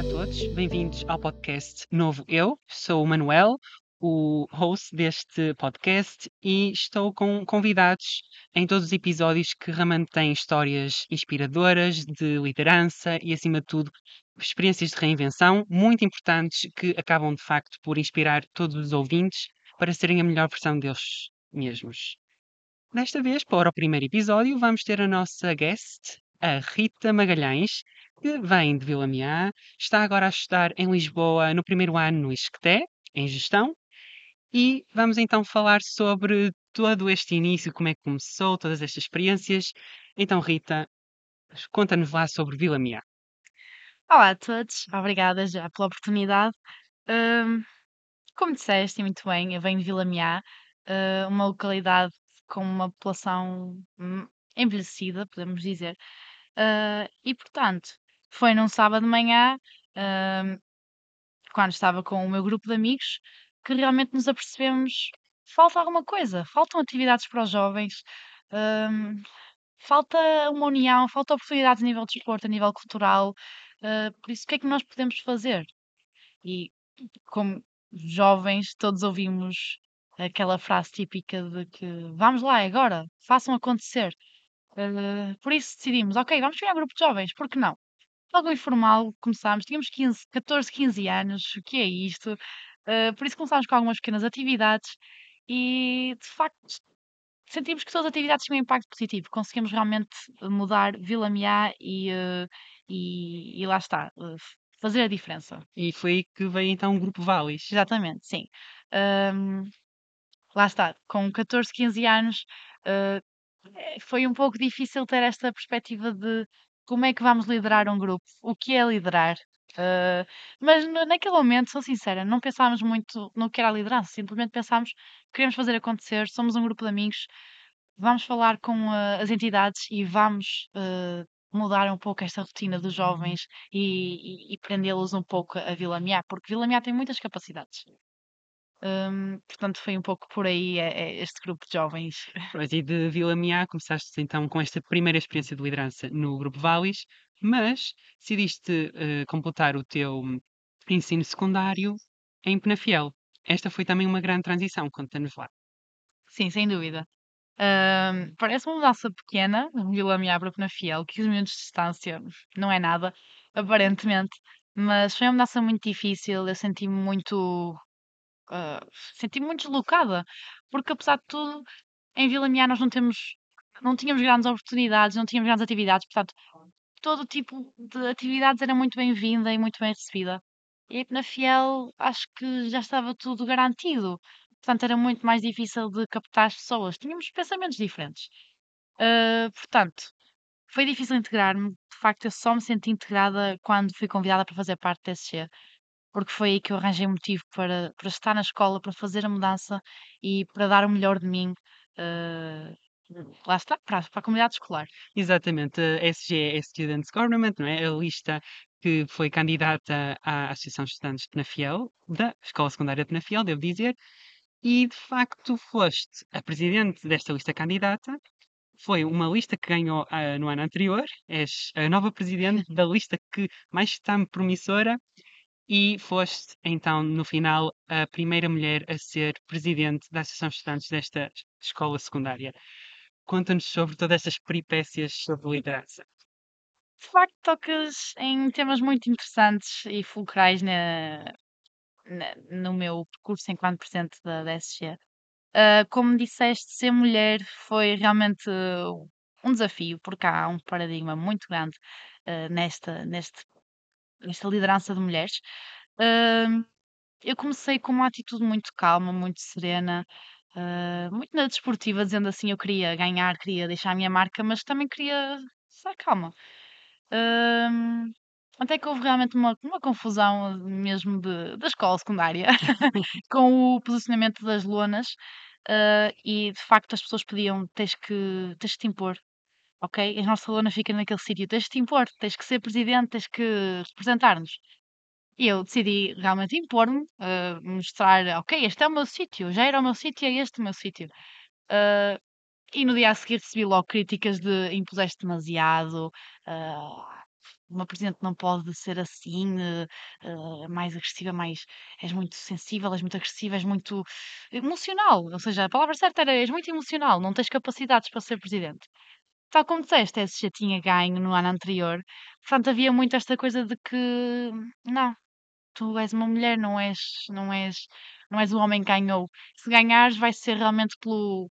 Olá a todos, bem-vindos ao podcast Novo Eu. Sou o Manuel, o host deste podcast, e estou com convidados em todos os episódios que realmente têm histórias inspiradoras de liderança e, acima de tudo, experiências de reinvenção muito importantes que acabam de facto por inspirar todos os ouvintes para serem a melhor versão deles mesmos. Desta vez, para o primeiro episódio, vamos ter a nossa guest, a Rita Magalhães, que vem de Vila Meá, está agora a estudar em Lisboa no primeiro ano no ISCTE, em Gestão, e vamos então falar sobre todo este início, como é que começou, todas estas experiências. Então, Rita, conta-nos lá sobre Vila Meá. Olá a todos, obrigada já pela oportunidade. Hum, como disseste muito bem, eu venho de Vila Meá, uh, uma localidade com uma população hum, envelhecida, podemos dizer. Uh, e portanto, foi num sábado de manhã, hum, quando estava com o meu grupo de amigos, que realmente nos apercebemos falta alguma coisa, faltam atividades para os jovens, hum, falta uma união, falta oportunidades a nível de desporto, a nível cultural. Uh, por isso, o que é que nós podemos fazer? E como jovens, todos ouvimos aquela frase típica de que vamos lá, é agora, façam acontecer. Uh, por isso decidimos, ok, vamos criar um grupo de jovens, por que não? Algo informal, começámos, tínhamos 15, 14, 15 anos, o que é isto? Uh, por isso começámos com algumas pequenas atividades e, de facto, sentimos que todas as atividades tinham um impacto positivo. Conseguimos realmente mudar Vila Meá e, uh, e, e lá está, fazer a diferença. E foi aí que veio então o Grupo Valis. Exatamente, sim. Um, lá está, com 14, 15 anos, uh, foi um pouco difícil ter esta perspectiva de como é que vamos liderar um grupo, o que é liderar. Uh, mas naquele momento, sou sincera, não pensámos muito no que era a liderança, simplesmente pensámos queremos fazer acontecer, somos um grupo de amigos, vamos falar com uh, as entidades e vamos uh, mudar um pouco esta rotina dos jovens e, e, e prendê-los um pouco a Vila Miá, porque Vila Miá tem muitas capacidades. Portanto, foi um pouco por aí é, é este grupo de jovens. Pois, e de Vila Miá começaste então com esta primeira experiência de liderança no Grupo Valis, mas decidiste uh, completar o teu ensino secundário em Penafiel. Esta foi também uma grande transição, conta-nos lá. Sim, sem dúvida. Parece uma mudança pequena, Vila Miá para Penafiel, 15 minutos de distância, não é nada, aparentemente, mas foi uma mudança muito difícil, eu senti-me muito ah, senti-me muito deslocada, porque apesar de tudo, em Vila Miá nós não temos, não tínhamos grandes oportunidades, não tínhamos grandes atividades, portanto, todo tipo de atividades era muito bem-vinda e muito bem recebida. E na Fiel acho que já estava tudo garantido, portanto era muito mais difícil de captar as pessoas, tínhamos pensamentos diferentes. Ah, portanto, foi difícil integrar-me, de facto eu só me senti integrada quando fui convidada para fazer parte da SG porque foi aí que eu arranjei motivo para, para estar na escola, para fazer a mudança e para dar o melhor de mim. eh, lá está, para, para a comunidade escolar. Exatamente, a SG é Students Government, não é? A lista que foi candidata à Associação de Estudantes de Penafiel, da Escola Secundária de Penafiel, devo dizer, e de facto foste a presidente desta lista candidata. Foi uma lista que ganhou ah, no ano anterior, és a nova presidente da lista que mais está promissora e foste, então, no final, a primeira mulher a ser presidente da Associação de Estudantes desta escola secundária. Conta-nos sobre todas estas peripécias sobre liderança. De facto, tocas em temas muito interessantes e fulcrais na, na- no meu percurso enquanto presidente da, da. Ah, como disseste, ser mulher foi realmente um desafio, porque há um paradigma muito grande ah, nesta, neste esta liderança de mulheres. Hum, eu comecei com uma atitude muito calma, muito serena, ah, muito na desportiva, dizendo assim: eu queria ganhar, queria deixar a minha marca, mas também queria estar calma. Hum, até que houve realmente uma, uma confusão mesmo de, da escola secundária com o posicionamento das lonas, ah, e de facto as pessoas pediam: tens que, tens que te impor, ok? A nossa lona fica naquele sítio, tens que te impor, tens que ser presidente, tens que representar-nos. E eu decidi realmente impor-me, ah, mostrar, ok, este é o meu sítio, já era o meu sítio, é este o meu sítio. Ah, e no dia a seguir recebi logo críticas de impuseste demasiado, ah, uma presidente não pode ser assim, eh, eh, mais agressiva, mais és muito sensível, és muito agressiva, és muito emocional. Ou seja, a palavra certa era és muito emocional, não tens capacidades para ser presidente. Tal como disseste, a SG tinha ganho no ano anterior, portanto havia muito esta coisa de que não, tu és uma mulher, não és, não és, não és o homem que ganhou. Se ganhares, vai ser realmente pelo,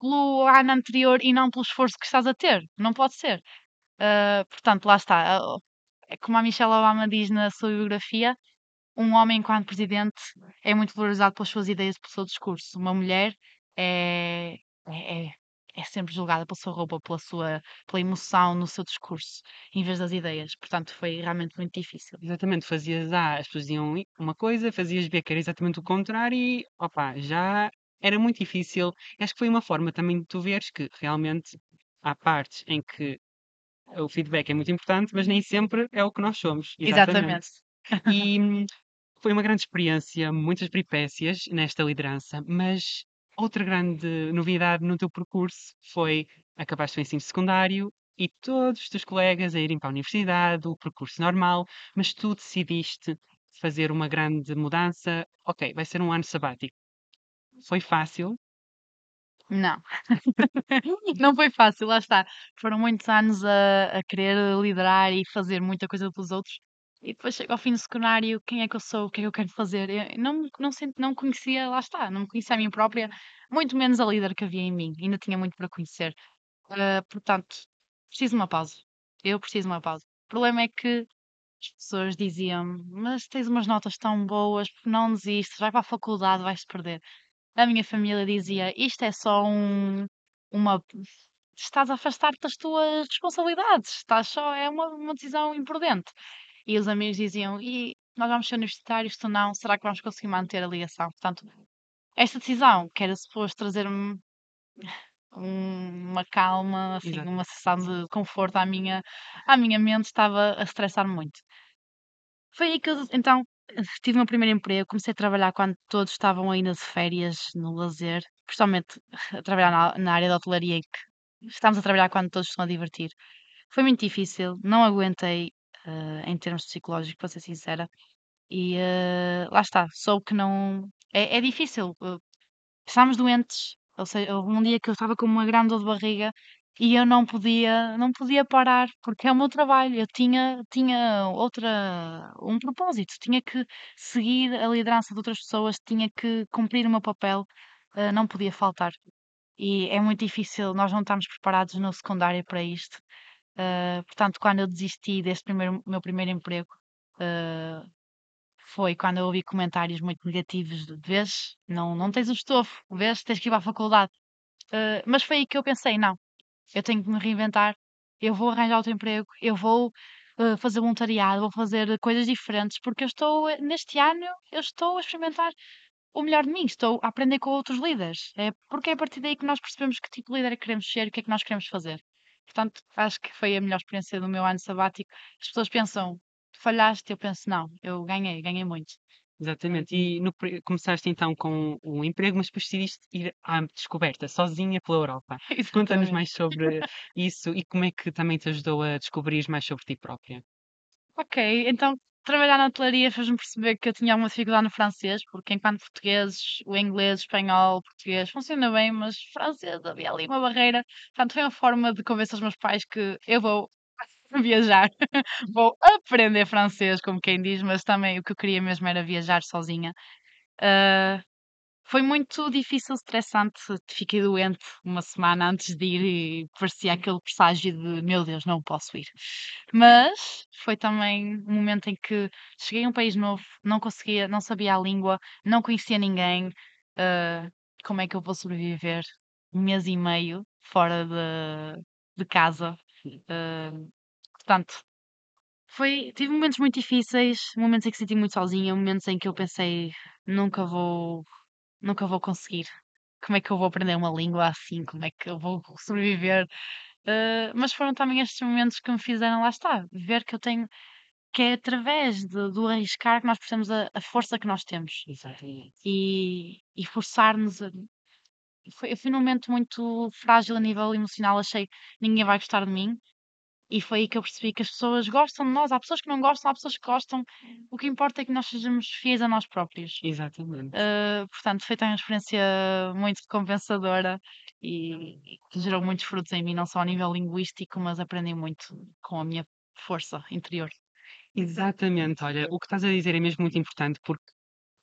pelo ano anterior e não pelo esforço que estás a ter. Não pode ser. Uh, portanto, lá está. Uh, como a Michelle Obama diz na sua biografia, um homem, enquanto presidente, é muito valorizado pelas suas ideias pelo seu discurso. Uma mulher é, é, é, é sempre julgada pela sua roupa, pela sua pela emoção no seu discurso, em vez das ideias. Portanto, foi realmente muito difícil. Exatamente, fazias A, as pessoas diziam uma coisa, fazias B, que era exatamente o contrário, e opa, já era muito difícil. Acho que foi uma forma também de tu veres que realmente há partes em que o feedback é muito importante, mas nem sempre é o que nós somos. Exatamente. E hum, foi uma grande experiência, muitas peripécias nesta liderança, mas outra grande novidade no teu percurso foi acabaste o ensino secundário e todos os teus colegas a irem para a universidade, o percurso normal, mas tu decidiste fazer uma grande mudança. Ok, vai ser um ano sabático. Foi fácil? Não. Não foi fácil, lá está. Foram muitos anos a, a querer liderar e fazer muita coisa pelos outros. E depois chego ao fim do secundário, quem é que eu sou, o que é que eu quero fazer? Eu não, não, senti, não conhecia, lá está, não conhecia a mim própria, muito menos a líder que havia em mim. Ainda tinha muito para conhecer. Uh, portanto, preciso de uma pausa. Eu preciso de uma pausa. O problema é que as pessoas diziam mas tens umas notas tão boas, não desistes, vai para a faculdade, vais-te perder. A minha família dizia: Isto é só um, uma. Estás a afastar-te das tuas responsabilidades, estás só, é uma, uma decisão imprudente. E os amigos diziam: E nós vamos ser universitários, tu não, será que vamos conseguir manter a ligação? Portanto, esta decisão, que era suposto trazer-me uma calma, assim, Exato. uma sensação de conforto à minha, à minha mente, estava a estressar muito. Foi aí que eu, então, tive o meu primeiro emprego, comecei a trabalhar quando todos estavam ainda de férias, no lazer, principalmente a trabalhar na, na área da hotelaria, em que estamos a trabalhar quando todos estão a divertir. Foi muito difícil, não aguentei uh, em termos psicológicos, para ser sincera, e uh, lá está, soube que não. É, é difícil. Uh, estávamos doentes, ou seja, houve um dia que eu estava com uma grande dor de barriga e eu não podia, não podia parar, porque é o meu trabalho. Eu tinha, tinha outra, um propósito, tinha que seguir a liderança de outras pessoas, tinha que cumprir o meu papel, não podia faltar. E é muito difícil, nós não estamos preparados no secundário para isto. Uh, portanto, quando eu desisti deste primeiro, meu primeiro emprego, uh, foi quando eu ouvi comentários muito negativos de vês, não, não tens o estofo, vês, tens que ir a faculdade. Uh, mas foi aí que eu pensei, não, eu tenho que me reinventar, eu vou arranjar outro emprego, eu vou fazer voluntariado, vou fazer coisas diferentes, porque eu estou, neste ano, eu estou a experimentar o melhor de mim, estou a aprender com outros líderes. É porque é a partir daí que nós percebemos que tipo de líder é queremos ser o que é que nós queremos fazer. Portanto, acho que foi a melhor experiência do meu ano sabático. As pessoas pensam, falhaste, eu penso, não, eu ganhei, ganhei muito. Exatamente. E no começaste então com o emprego, mas depois decidiste ir à descoberta, sozinha pela Europa. Conta-nos mais sobre isso e como é que também te ajudou a descobrir mais sobre ti própria. Ok, então trabalhar na hotelaria fez-me perceber que eu tinha alguma dificuldade no francês, porque enquanto portugueses, o inglês, espanhol, português funciona bem, mas francês havia ali uma barreira. Portanto, foi uma forma de convencer os meus pais que eu vou viajar, vou aprender francês, como quem diz, mas também o que eu queria mesmo era viajar sozinha. Uh, foi muito difícil, estressante. Fiquei doente uma semana antes de ir e parecia aquele presságio de meu Deus, não posso ir. Mas foi também um momento em que cheguei a um país novo, não conseguia, não sabia a língua, não conhecia ninguém. Uh, como é que eu vou sobreviver um mês e meio fora de, de casa? Uh, portanto, foi, tive momentos muito difíceis, momentos em que senti muito sozinha, momentos em que eu pensei nunca vou nunca vou conseguir. Como é que eu vou aprender uma língua assim? Como é que eu vou sobreviver? Uh, mas foram também estes momentos que me fizeram, lá está, ver que eu tenho, que é através de, do arriscar que nós percebemos a, a força que nós temos. Exatamente. E, e forçar-nos a. Foi, eu fui num momento muito frágil a nível emocional, achei que ninguém vai gostar de mim. E foi aí que eu percebi que as pessoas gostam de nós. Há pessoas que não gostam, há pessoas que gostam. O que importa é que nós sejamos fiéis a nós próprios. Exatamente. Uh, portanto, foi também uma experiência muito recompensadora e, e que gerou muitos frutos em mim, não só a nível linguístico, mas aprendi muito com a minha força interior. Exatamente, olha, o que estás a dizer é mesmo muito importante, porque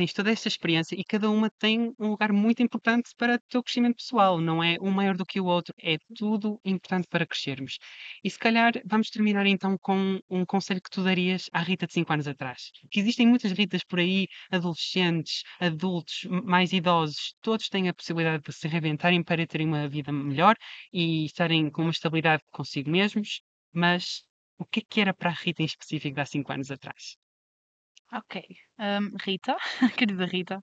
tens toda esta experiência e cada uma tem um lugar muito importante para o teu crescimento pessoal, não é um maior do que o outro, é tudo importante para crescermos. E se calhar vamos terminar então com um conselho que tu darias à Rita de 5 anos atrás. Que existem muitas Ritas por aí, adolescentes, adultos, mais idosos, todos têm a possibilidade de se reinventarem para terem uma vida melhor e estarem com uma estabilidade consigo mesmos, mas o que é que era para a Rita em específico de há 5 anos atrás? Ok. Hum, Rita, querida Rita,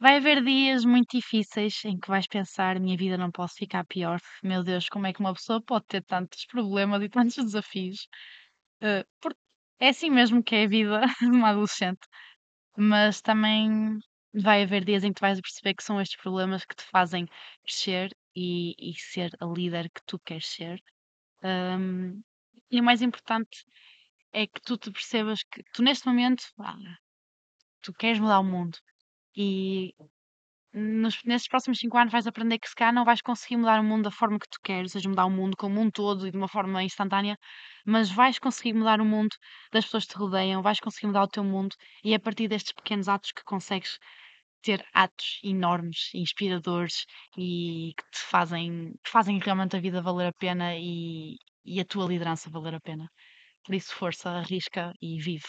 vai haver dias muito difíceis em que vais pensar: minha vida não pode ficar pior. Meu Deus, como é que uma pessoa pode ter tantos problemas e tantos desafios? Uh, porque é assim mesmo que é a vida de uma adolescente. Mas também vai haver dias em que tu vais perceber que são estes problemas que te fazem crescer e, e ser a líder que tu queres ser. Hum, e o mais importante é que tu te percebas que tu neste momento, ah, tu queres mudar o mundo e nos, nesses próximos cinco anos vais aprender que se calhar não vais conseguir mudar o mundo da forma que tu queres, ou seja, mudar o mundo como um todo e de uma forma instantânea, mas vais conseguir mudar o mundo das pessoas que te rodeiam, vais conseguir mudar o teu mundo e é a partir destes pequenos atos que consegues ter atos enormes, inspiradores e que te fazem, que fazem realmente a vida valer a pena e, e a tua liderança valer a pena. Por isso, força, arrisca e vive.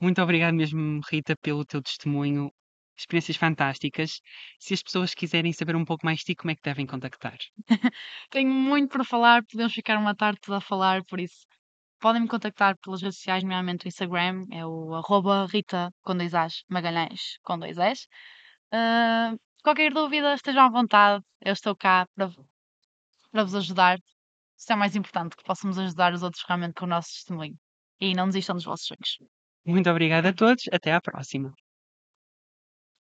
Muito obrigado mesmo, Rita, pelo teu testemunho. Experiências fantásticas. Se as pessoas quiserem saber um pouco mais de ti, como é que devem contactar? Tenho muito para falar, podemos ficar uma tarde toda a falar, por isso podem me contactar pelas redes sociais, nomeadamente o Instagram, é o arroba Rita com dois As, Magalhães com dois S. Ah, qualquer dúvida, estejam à vontade, eu estou cá para, para vos ajudar. Isso é mais importante, que possamos ajudar os outros realmente com o nosso testemunho. E não desistam dos vossos sonhos. Muito obrigado a todos. Até à próxima.